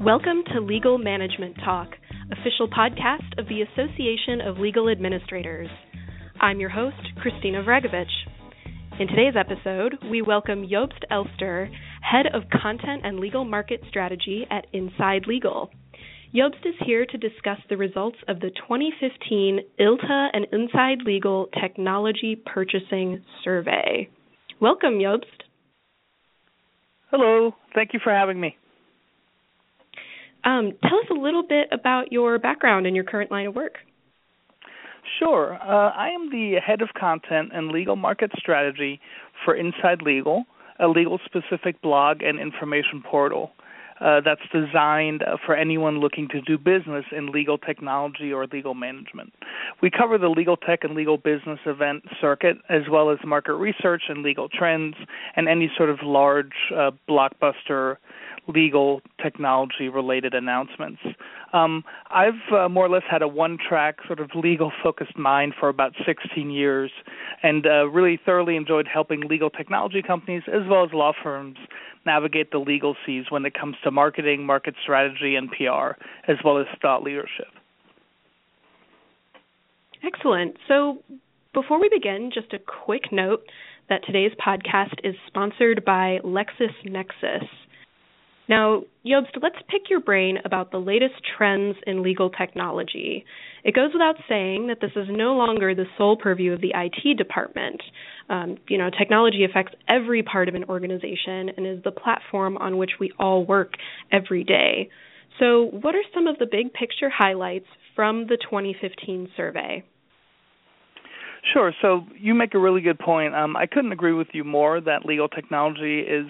Welcome to Legal Management Talk, official podcast of the Association of Legal Administrators. I'm your host, Christina Vragovich. In today's episode, we welcome Jobst Elster, Head of Content and Legal Market Strategy at Inside Legal. Jobst is here to discuss the results of the 2015 ILTA and Inside Legal Technology Purchasing Survey. Welcome, Jobst. Hello. Thank you for having me. Um, tell us a little bit about your background and your current line of work. Sure. Uh, I am the head of content and legal market strategy for Inside Legal, a legal specific blog and information portal uh, that's designed for anyone looking to do business in legal technology or legal management. We cover the legal tech and legal business event circuit, as well as market research and legal trends, and any sort of large uh, blockbuster legal technology related announcements. Um, I've uh, more or less had a one track sort of legal focused mind for about 16 years and uh, really thoroughly enjoyed helping legal technology companies as well as law firms navigate the legal seas when it comes to marketing, market strategy, and PR, as well as thought leadership. Excellent. So, before we begin, just a quick note that today's podcast is sponsored by LexisNexis. Now, Jobst, let's pick your brain about the latest trends in legal technology. It goes without saying that this is no longer the sole purview of the IT department. Um, you know, technology affects every part of an organization and is the platform on which we all work every day. So, what are some of the big picture highlights from the 2015 survey? Sure. So you make a really good point. Um, I couldn't agree with you more that legal technology is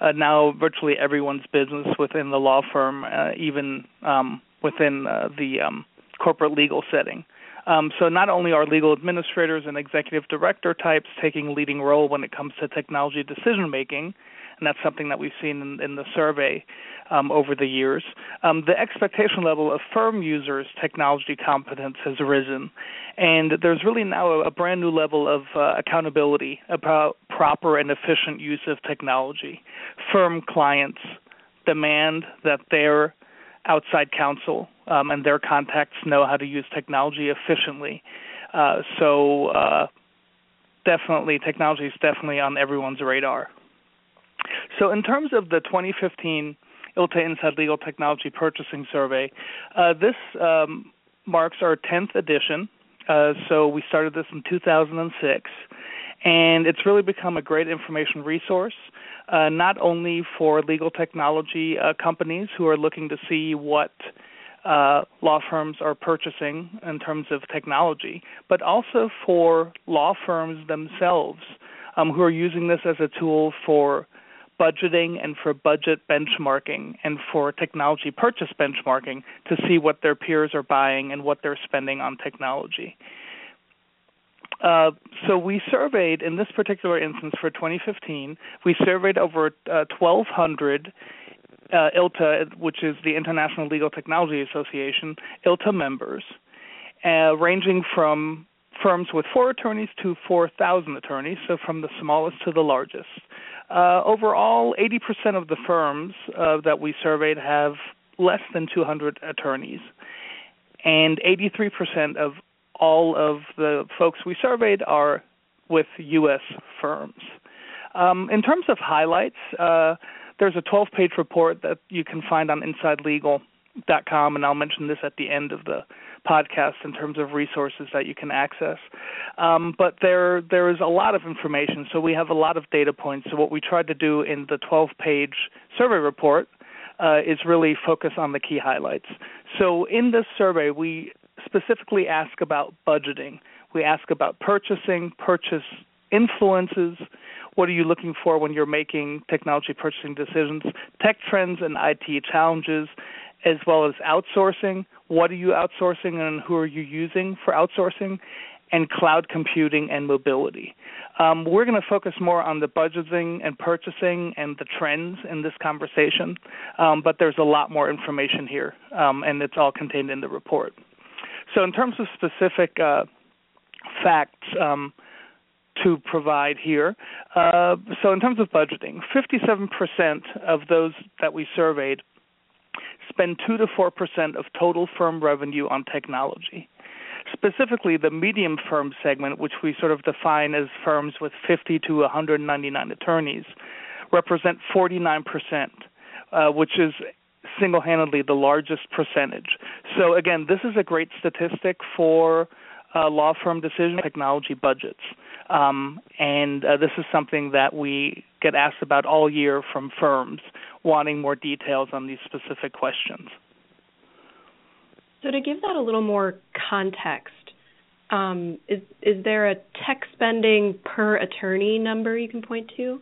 uh, now virtually everyone's business within the law firm, uh, even um, within uh, the um, corporate legal setting. Um, so not only are legal administrators and executive director types taking leading role when it comes to technology decision making, and that's something that we've seen in, in the survey um, over the years. Um, the expectation level of firm users' technology competence has risen, and there's really now a, a brand new level of uh, accountability about proper and efficient use of technology. Firm clients demand that their outside counsel um, and their contacts know how to use technology efficiently. Uh, so, uh, definitely, technology is definitely on everyone's radar. So, in terms of the 2015 ILTA Inside Legal Technology Purchasing Survey, uh, this um, marks our 10th edition. Uh, so, we started this in 2006, and it's really become a great information resource. Uh, not only for legal technology uh, companies who are looking to see what uh, law firms are purchasing in terms of technology, but also for law firms themselves um, who are using this as a tool for budgeting and for budget benchmarking and for technology purchase benchmarking to see what their peers are buying and what they're spending on technology. Uh, so we surveyed in this particular instance for 2015, we surveyed over uh, 1,200 uh, ILTA, which is the International Legal Technology Association, ILTA members, uh, ranging from firms with four attorneys to 4,000 attorneys, so from the smallest to the largest. Uh, overall, 80% of the firms uh, that we surveyed have less than 200 attorneys, and 83% of all of the folks we surveyed are with U.S. firms. Um, in terms of highlights, uh, there's a 12 page report that you can find on InsideLegal.com, and I'll mention this at the end of the podcast in terms of resources that you can access. Um, but there there is a lot of information, so we have a lot of data points. So what we tried to do in the 12 page survey report uh, is really focus on the key highlights. So in this survey, we specifically ask about budgeting. We ask about purchasing, purchase influences. What are you looking for when you're making technology purchasing decisions? Tech trends and IT challenges, as well as outsourcing. What are you outsourcing and who are you using for outsourcing? And cloud computing and mobility. Um, we're going to focus more on the budgeting and purchasing and the trends in this conversation, um, but there's a lot more information here, um, and it's all contained in the report. So, in terms of specific uh, facts um, to provide here, uh, so in terms of budgeting, 57% of those that we surveyed spend 2 to 4% of total firm revenue on technology. Specifically, the medium firm segment, which we sort of define as firms with 50 to 199 attorneys, represent 49%, uh, which is single handedly the largest percentage. So, again, this is a great statistic for uh, law firm decision technology budgets. Um, and uh, this is something that we get asked about all year from firms wanting more details on these specific questions. So, to give that a little more context, um, is is there a tech spending per attorney number you can point to?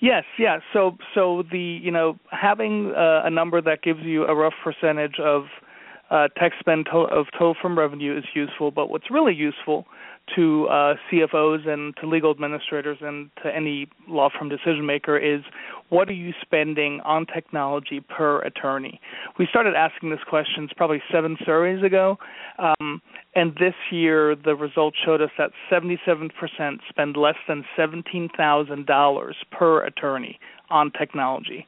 Yes, yeah. So so the you know having uh, a number that gives you a rough percentage of uh, tech spend to- of total firm revenue is useful, but what's really useful to uh, CFOs and to legal administrators and to any law firm decision maker is what are you spending on technology per attorney? We started asking this questions probably seven surveys ago, um, and this year the results showed us that 77% spend less than $17,000 per attorney on technology.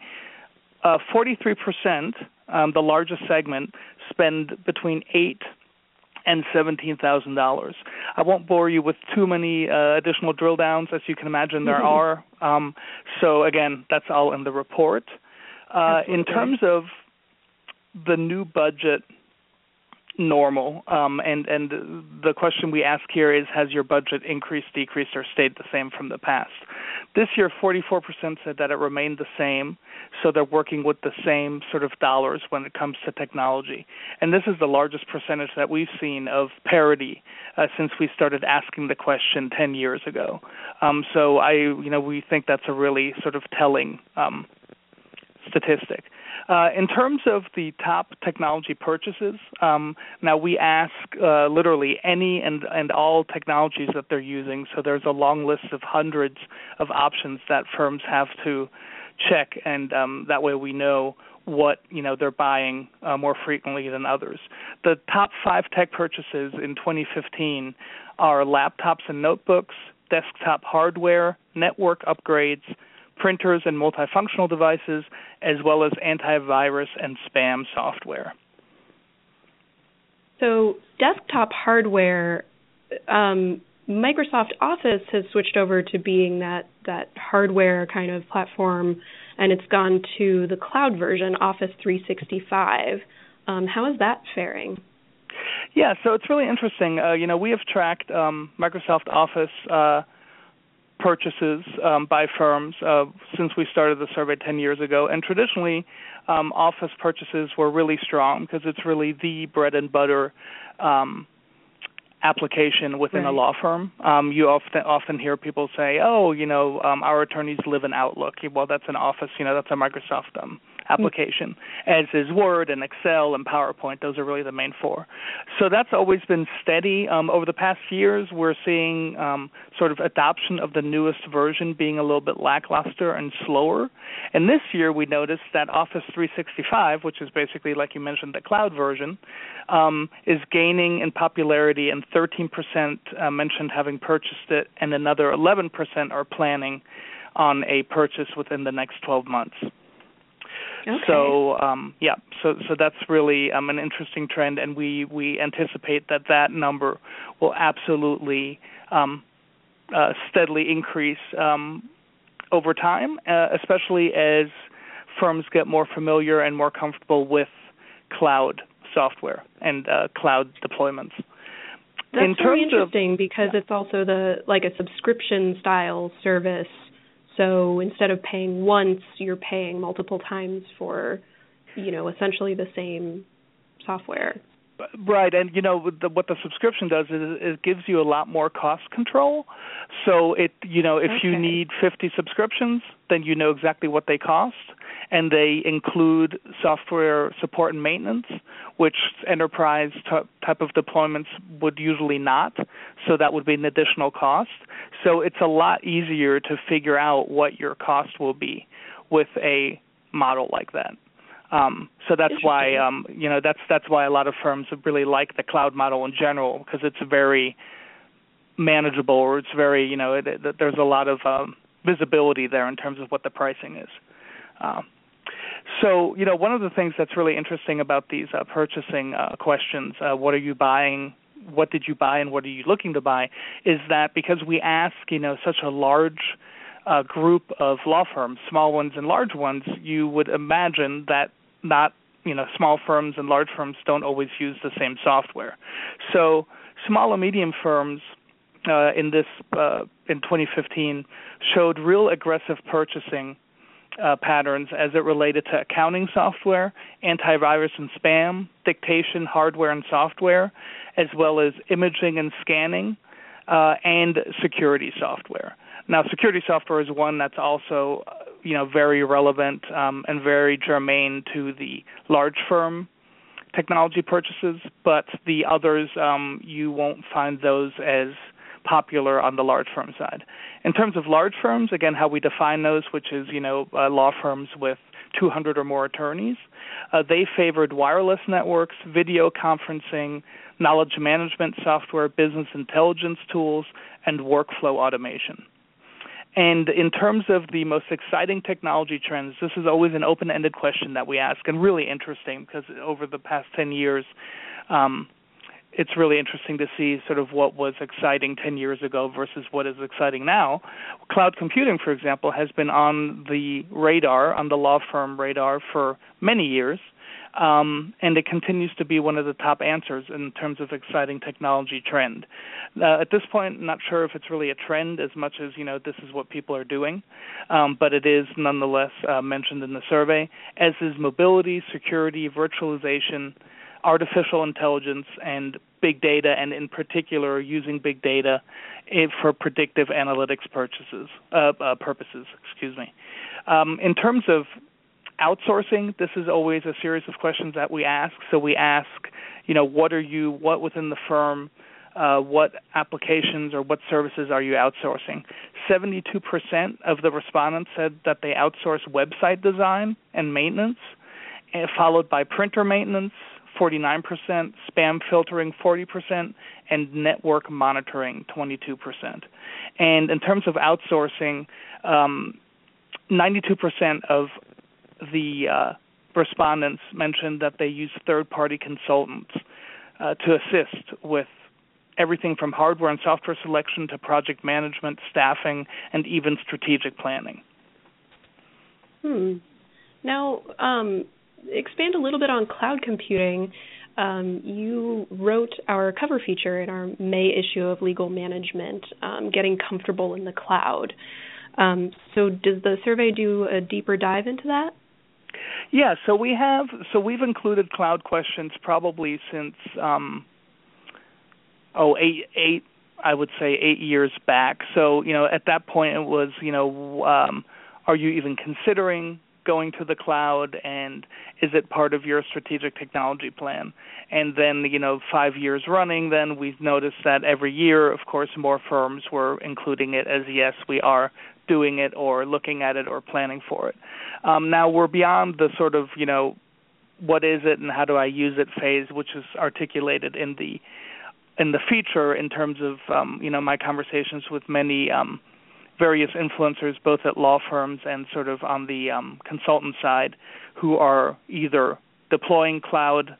Uh, 43%, um, the largest segment, spend between eight and $17,000. I won't bore you with too many uh, additional drill downs, as you can imagine there are. Um, so, again, that's all in the report. Uh, in terms of the new budget normal. Um, and and the question we ask here is, has your budget increased, decreased, or stayed the same from the past? This year, 44% said that it remained the same, so they're working with the same sort of dollars when it comes to technology. And this is the largest percentage that we've seen of parity uh, since we started asking the question 10 years ago. Um, so I, you know, we think that's a really sort of telling um, statistic. Uh, in terms of the top technology purchases, um, now we ask uh, literally any and, and all technologies that they're using. So there's a long list of hundreds of options that firms have to check, and um, that way we know what you know they're buying uh, more frequently than others. The top five tech purchases in 2015 are laptops and notebooks, desktop hardware, network upgrades, printers and multifunctional devices, as well as antivirus and spam software. So, desktop hardware, um, Microsoft Office has switched over to being that that hardware kind of platform, and it's gone to the cloud version, Office 365. Um, how is that faring? Yeah, so it's really interesting. Uh, you know, we have tracked um, Microsoft Office. Uh, purchases um, by firms uh, since we started the survey 10 years ago. And traditionally, um, office purchases were really strong because it's really the bread and butter um, application within right. a law firm. Um, you often often hear people say, "Oh, you know, um, our attorneys live in Outlook." Well, that's an Office. You know, that's a Microsoft um, application, as is Word and Excel and PowerPoint. Those are really the main four. So that's always been steady. Um, over the past years, we're seeing um, sort of adoption of the newest version being a little bit lackluster and slower. And this year, we noticed that Office 365, which is basically, like you mentioned, the cloud version, um, is gaining in popularity, and 13% uh, mentioned having purchased it, and another 11% are planning on a purchase within the next 12 months. Okay. So um, yeah, so so that's really um, an interesting trend, and we we anticipate that that number will absolutely um, uh, steadily increase um, over time, uh, especially as firms get more familiar and more comfortable with cloud software and uh, cloud deployments. That's in very interesting of, because yeah. it's also the like a subscription style service so instead of paying once, you're paying multiple times for, you know, essentially the same software. Right, and you know the, what the subscription does is it gives you a lot more cost control. So it, you know, if okay. you need 50 subscriptions, then you know exactly what they cost, and they include software support and maintenance, which enterprise t- type of deployments would usually not. So that would be an additional cost. So it's a lot easier to figure out what your cost will be with a model like that. Um, so that's why um, you know that's that's why a lot of firms really like the cloud model in general because it's very manageable or it's very you know it, it, there's a lot of um, visibility there in terms of what the pricing is. Um, so, you know, one of the things that's really interesting about these uh, purchasing uh, questions, uh, what are you buying? What did you buy and what are you looking to buy? Is that because we ask, you know, such a large uh, group of law firms, small ones and large ones, you would imagine that not, you know, small firms and large firms don't always use the same software. So, small and medium firms uh, in this uh, in 2015 showed real aggressive purchasing uh, patterns as it related to accounting software, antivirus and spam, dictation hardware and software, as well as imaging and scanning, uh, and security software. Now, security software is one that's also, uh, you know, very relevant um, and very germane to the large firm technology purchases, but the others um, you won't find those as popular on the large firm side. In terms of large firms, again, how we define those, which is you know uh, law firms with 200 or more attorneys, uh, they favored wireless networks, video conferencing, knowledge management software, business intelligence tools, and workflow automation. And in terms of the most exciting technology trends, this is always an open ended question that we ask, and really interesting because over the past 10 years, um, it's really interesting to see sort of what was exciting 10 years ago versus what is exciting now. Cloud computing, for example, has been on the radar, on the law firm radar for many years. Um, and it continues to be one of the top answers in terms of exciting technology trend. Uh, at this point, I'm not sure if it's really a trend as much as you know this is what people are doing, um, but it is nonetheless uh, mentioned in the survey. As is mobility, security, virtualization, artificial intelligence and big data, and in particular using big data for predictive analytics purchases, uh, uh, purposes. Excuse me. Um, in terms of outsourcing, this is always a series of questions that we ask. So we ask, you know, what are you, what within the firm, uh, what applications or what services are you outsourcing? 72% of the respondents said that they outsource website design and maintenance, eh, followed by printer maintenance, 49%, spam filtering 40%, and network monitoring 22%. And in terms of outsourcing, um, 92% of the uh, respondents mentioned that they use third party consultants uh, to assist with everything from hardware and software selection to project management, staffing, and even strategic planning. Hmm. Now, um, expand a little bit on cloud computing. Um, you wrote our cover feature in our May issue of Legal Management, um, Getting Comfortable in the Cloud. Um, so, does the survey do a deeper dive into that? Yeah, so we have so we've included cloud questions probably since um, oh eight eight I would say eight years back. So you know at that point it was you know um, are you even considering going to the cloud and is it part of your strategic technology plan? And then you know 5 years running then we've noticed that every year of course more firms were including it as yes we are doing it or looking at it or planning for it. Um, now we're beyond the sort of you know what is it and how do I use it phase which is articulated in the in the feature in terms of um, you know my conversations with many um, various influencers, both at law firms and sort of on the um, consultant side, who are either deploying cloud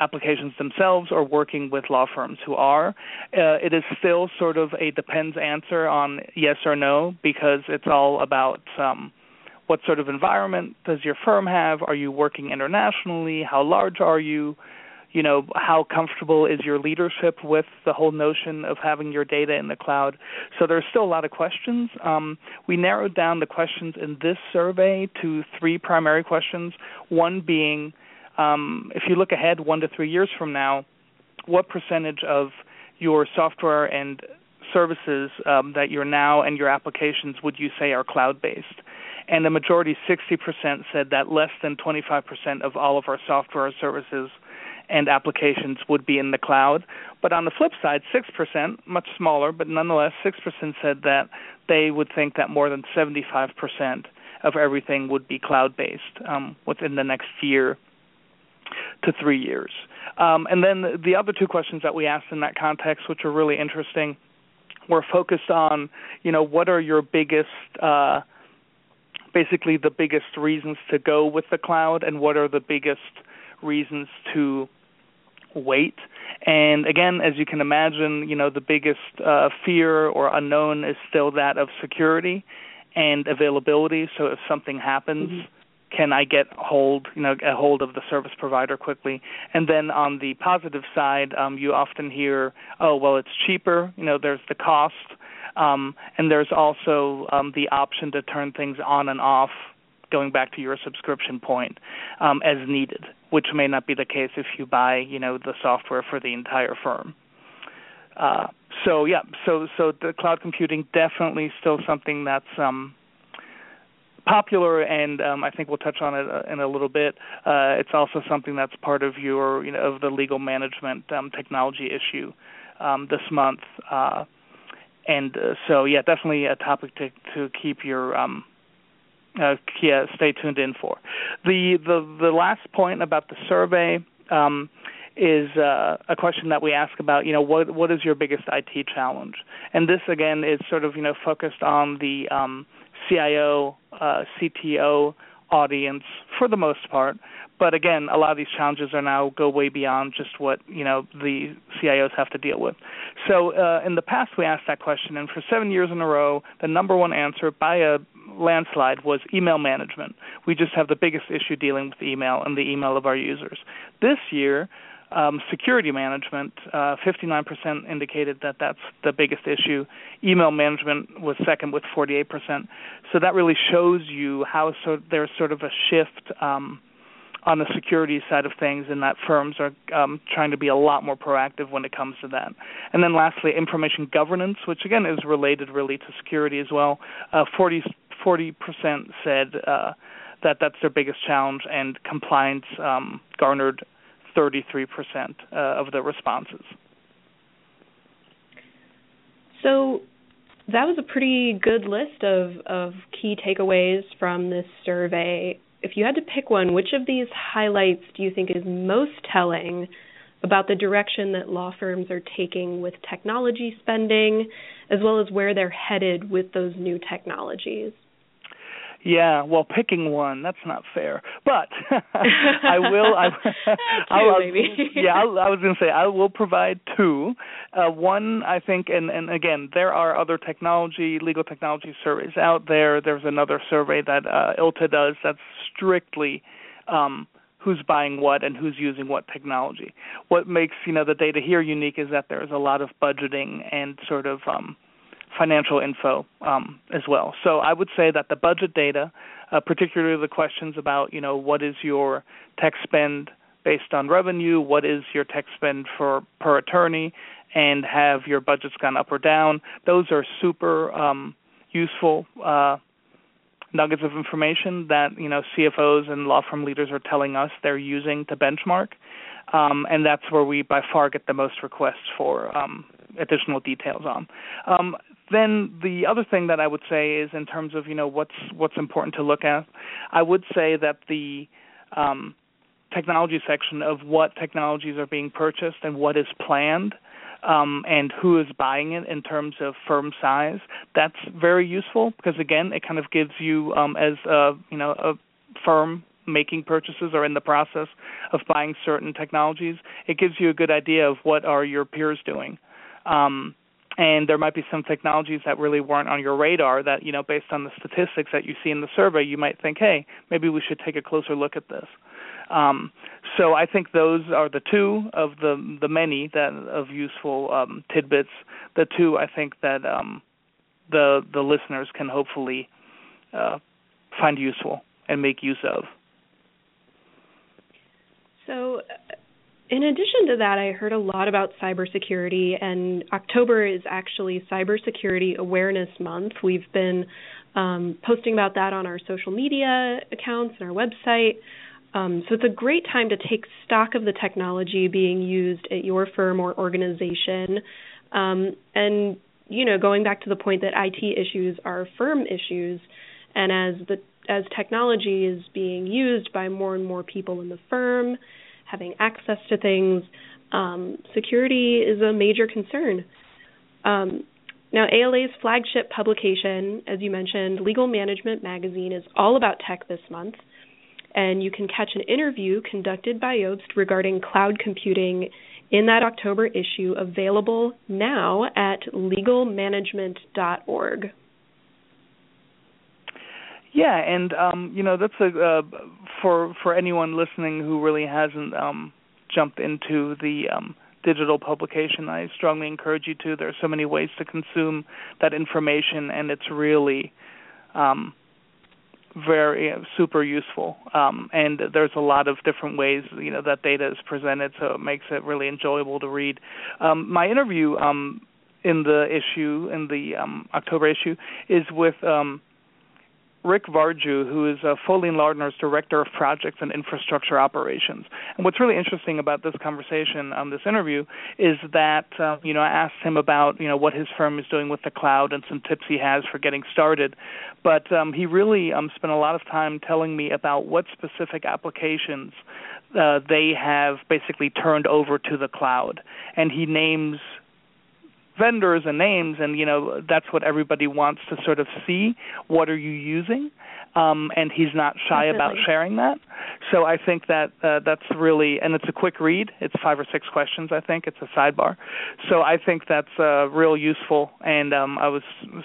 applications themselves or working with law firms who are. Uh, it is still sort of a depends answer on yes or no because it's all about um, what sort of environment does your firm have? Are you working internationally? How large are you? You know how comfortable is your leadership with the whole notion of having your data in the cloud? So there's still a lot of questions. Um, we narrowed down the questions in this survey to three primary questions. One being um, if you look ahead one to three years from now what percentage of your software and services um, that you're now and your applications would you say are cloud based and the majority 60% said that less than 25% of all of our software services and applications would be in the cloud. But on the flip side, 6%, much smaller, but nonetheless, 6% said that they would think that more than 75% of everything would be cloud based um, within the next year to three years. Um, and then the, the other two questions that we asked in that context, which are really interesting, were focused on, you know, what are your biggest uh, basically the biggest reasons to go with the cloud and what are the biggest reasons to wait. And again, as you can imagine, you know the biggest uh, fear or unknown is still that of security and availability. So if something happens, mm-hmm. can I get hold, you know, a hold of the service provider quickly? And then on the positive side, um, you often hear, oh, well, it's cheaper. You know, there's the cost, um, and there's also um, the option to turn things on and off. Going back to your subscription point, um, as needed, which may not be the case if you buy, you know, the software for the entire firm. Uh, so yeah, so so the cloud computing definitely still something that's um, popular, and um, I think we'll touch on it uh, in a little bit. Uh, it's also something that's part of your you know of the legal management um, technology issue um, this month, uh, and uh, so yeah, definitely a topic to to keep your um, uh, yeah, stay tuned in for. The the the last point about the survey. Um, is uh, a question that we ask about, you know, what what is your biggest IT challenge? And this again is sort of you know focused on the um, CIO, uh, CTO audience for the most part. But again, a lot of these challenges are now go way beyond just what you know the CIOs have to deal with. So uh, in the past, we asked that question, and for seven years in a row, the number one answer by a landslide was email management. We just have the biggest issue dealing with email and the email of our users. This year, um, security management, uh, 59% indicated that that's the biggest issue. Email management was second with 48%. So that really shows you how so there's sort of a shift um, on the security side of things, and that firms are um, trying to be a lot more proactive when it comes to that. And then lastly, information governance, which again is related really to security as well. Uh, 40 percent said uh, that that's their biggest challenge, and compliance um, garnered 33% uh, of the responses. So that was a pretty good list of, of key takeaways from this survey. If you had to pick one, which of these highlights do you think is most telling about the direction that law firms are taking with technology spending, as well as where they're headed with those new technologies? Yeah, well, picking one that's not fair, but I will. I, maybe. yeah, I'll, I was going to say I will provide two. Uh, one, I think, and and again, there are other technology, legal technology surveys out there. There's another survey that uh, ILTA does that's strictly. Um, who's buying what and who's using what technology. What makes you know the data here unique is that there's a lot of budgeting and sort of um, financial info um, as well. So I would say that the budget data, uh, particularly the questions about you know what is your tech spend based on revenue, what is your tech spend for per attorney, and have your budgets gone up or down. Those are super um, useful uh, nuggets of information that you know CFOs and law firm leaders are telling us they're using to benchmark. Um, and that's where we by far get the most requests for um, additional details on. Um, then the other thing that I would say is in terms of you know what's what's important to look at, I would say that the um, technology section of what technologies are being purchased and what is planned um, and who is buying it in terms of firm size. That's very useful because again, it kind of gives you um, as a you know a firm making purchases or in the process of buying certain technologies, it gives you a good idea of what are your peers doing. Um, and there might be some technologies that really weren't on your radar that you know based on the statistics that you see in the survey you might think hey maybe we should take a closer look at this. Um, so I think those are the two of the the many that of useful um, tidbits. The two I think that um, the the listeners can hopefully uh, find useful and make use of. So in addition to that, I heard a lot about cybersecurity, and October is actually Cybersecurity Awareness Month. We've been um, posting about that on our social media accounts and our website. Um, so it's a great time to take stock of the technology being used at your firm or organization. Um, and you know, going back to the point that IT issues are firm issues, and as the as technology is being used by more and more people in the firm, having access to things. Um, security is a major concern. Um, Now, ALA's flagship publication, as you mentioned, Legal Management Magazine, is all about tech this month. And you can catch an interview conducted by Jobst regarding cloud computing in that October issue, available now at legalmanagement.org. Yeah, and um, you know that's a uh, for for anyone listening who really hasn't um, jumped into the um, digital publication, I strongly encourage you to. There are so many ways to consume that information, and it's really um, very uh, super useful. Um, and there's a lot of different ways you know that data is presented, so it makes it really enjoyable to read. Um, my interview um, in the issue in the um, October issue is with um, Rick Varju, who is uh, Foley and Lardner's Director of Projects and Infrastructure Operations. And what's really interesting about this conversation, um, this interview, is that uh, you know I asked him about you know what his firm is doing with the cloud and some tips he has for getting started, but um, he really um, spent a lot of time telling me about what specific applications uh, they have basically turned over to the cloud, and he names vendors and names and you know that's what everybody wants to sort of see. What are you using? Um, and he's not shy Definitely. about sharing that. So i think that uh, that's really and it's a quick read. It's five or six questions i think. It's a sidebar. So i think that's uh, real useful and um, i was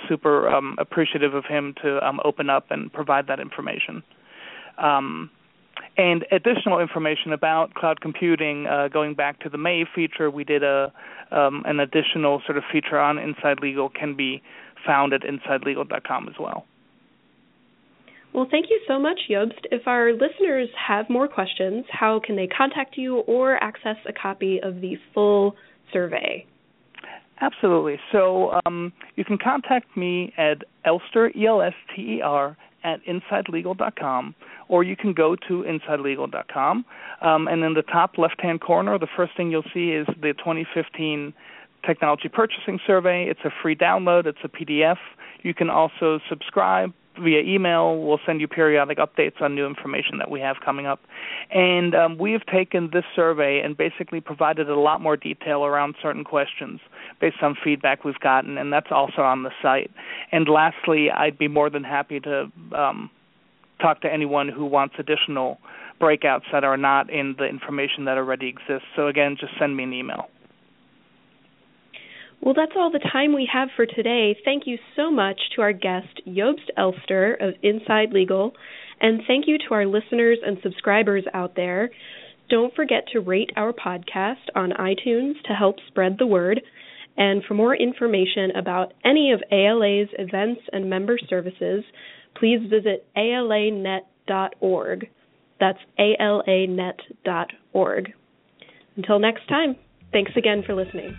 super um, appreciative of him to um, open up and provide that information. Um, and additional information about cloud computing, uh, going back to the May feature, we did a um, an additional sort of feature on Inside Legal can be found at insidelegal.com as well. Well, thank you so much, Jobst. If our listeners have more questions, how can they contact you or access a copy of the full survey? Absolutely. So um, you can contact me at Elster, E L S T E R, at insidelegal.com, or you can go to insidelegal.com. Um, and in the top left hand corner, the first thing you'll see is the 2015 Technology Purchasing Survey. It's a free download, it's a PDF. You can also subscribe via email. We'll send you periodic updates on new information that we have coming up. And um, we have taken this survey and basically provided a lot more detail around certain questions based on feedback we've gotten, and that's also on the site. And lastly, I'd be more than happy to um, talk to anyone who wants additional breakouts that are not in the information that already exists. So again, just send me an email. Well, that's all the time we have for today. Thank you so much to our guest, Jobst Elster of Inside Legal, and thank you to our listeners and subscribers out there. Don't forget to rate our podcast on iTunes to help spread the word. And for more information about any of ALA's events and member services, please visit alanet.org. That's alanet.org. Until next time, thanks again for listening.